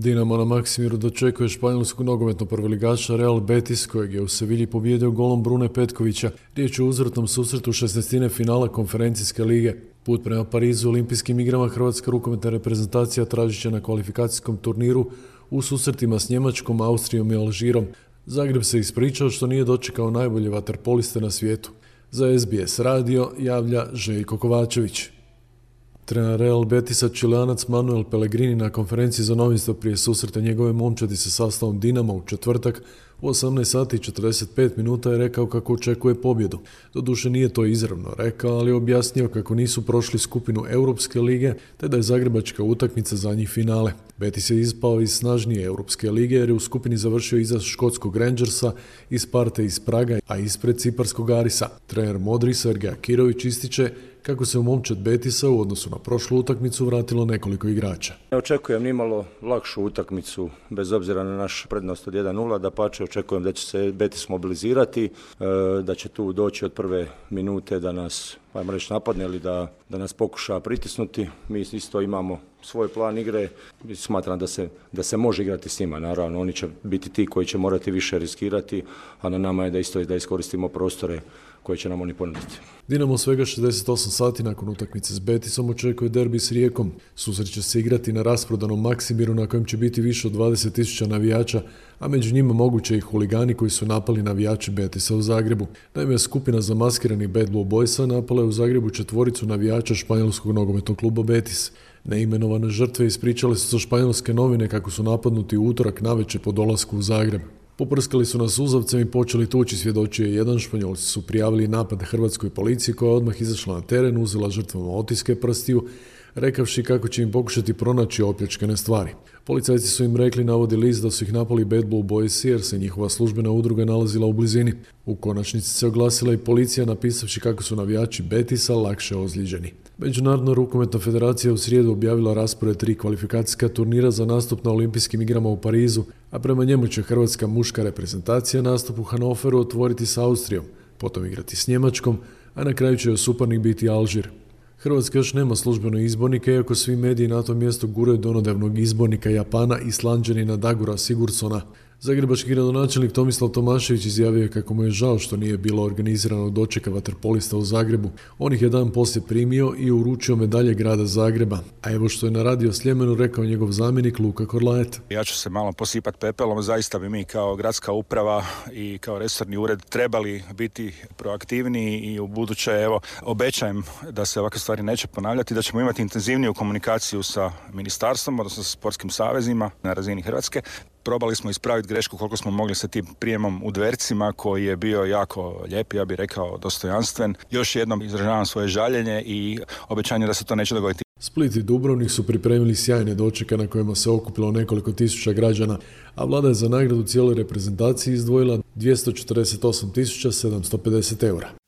Dinamo na Maksimiru dočekuje španjolskog nogometnog prvoligača Real Betis kojeg je u Sevilji pobijedio golom Brune Petkovića. Riječ je o uzvrtnom susretu 16. finala konferencijske lige. Put prema Parizu olimpijskim igrama Hrvatska rukometna reprezentacija tražit će na kvalifikacijskom turniru u susretima s Njemačkom, Austrijom i Alžirom. Zagreb se ispričao što nije dočekao najbolje vaterpoliste na svijetu. Za SBS radio javlja Željko Kovačević. Trener Real Betisa Čilanac Manuel Pellegrini na konferenciji za novinstvo prije susreta njegove momčadi sa sastavom Dinama u četvrtak u 18 sati i 45 minuta je rekao kako očekuje pobjedu. Doduše nije to izravno rekao, ali objasnio kako nisu prošli skupinu Europske lige, te da je zagrebačka utakmica za njih finale. Betis je ispao iz snažnije Europske lige jer je u skupini završio iza škotskog Rangersa, iz Parte iz Praga, a ispred Ciparskog Arisa. Trener Modri Sergej Akirović ističe kako se u momčad Betisa u odnosu na prošlu utakmicu vratilo nekoliko igrača. Ne očekujem nimalo lakšu utakmicu bez obzira na naš prednost od 1-0, da pače očekujem da će se Betis mobilizirati, e, da će tu doći od prve minute da nas ajmo reći napadne ili da, da nas pokuša pritisnuti. Mi isto imamo svoj plan igre i smatram da se, da se može igrati s njima. Naravno, oni će biti ti koji će morati više riskirati, a na nama je da isto da iskoristimo prostore koje će nam oni ponuditi. Dinamo svega 68 sati nakon utakmice s Betisom očekuje derbi s Rijekom. Susret će se igrati na rasprodanom Maksimiru na kojem će biti više od 20.000 navijača, a među njima moguće i huligani koji su napali navijači Betisa u Zagrebu. Naime, skupina zamaskiranih Bad Blue Boysa napala je u Zagrebu četvoricu navijača španjolskog nogometnog kluba Betis. Neimenovane žrtve ispričale su za španjolske novine kako su napadnuti u utorak naveče po dolasku u Zagreb. Poprskali su nas uzavcem i počeli tući svjedočije jedan španjolci su prijavili napad hrvatskoj policiji koja je odmah izašla na teren, uzela žrtvama otiske prstiju, rekavši kako će im pokušati pronaći opljačkane stvari. Policajci su im rekli, navodi list, da su ih napali Bad Blue Boys jer se njihova službena udruga nalazila u blizini. U konačnici se oglasila i policija napisavši kako su navijači Betisa lakše ozlijeđeni. Međunarodna rukometna federacija u srijedu objavila raspored tri kvalifikacijska turnira za nastup na olimpijskim igrama u Parizu, a prema njemu će hrvatska muška reprezentacija nastup u Hanoveru otvoriti s Austrijom, potom igrati s Njemačkom, a na kraju će suparnik biti Alžir. Hrvatska još nema službeno izbornika, iako svi mediji na tom mjestu guraju donodavnog izbornika Japana i slanđanina Dagura Sigursona. Zagrebački gradonačelnik Tomislav Tomašević izjavio je kako mu je žao što nije bilo organizirano dočeka vaterpolista u Zagrebu. On ih je dan poslije primio i uručio medalje grada Zagreba. A evo što je na radio Sljemenu rekao njegov zamjenik Luka Korlajet. Ja ću se malo posipati pepelom, zaista bi mi kao gradska uprava i kao resorni ured trebali biti proaktivniji i u buduće evo obećajem da se ovakve stvari neće ponavljati, da ćemo imati intenzivniju komunikaciju sa ministarstvom, odnosno sa sportskim savezima na razini Hrvatske, probali smo ispraviti grešku koliko smo mogli sa tim prijemom u dvercima koji je bio jako lijep, ja bih rekao dostojanstven. Još jednom izražavam svoje žaljenje i obećanje da se to neće dogoditi. Split i Dubrovnik su pripremili sjajne dočeke na kojima se okupilo nekoliko tisuća građana, a vlada je za nagradu cijeloj reprezentaciji izdvojila 248.750 eura.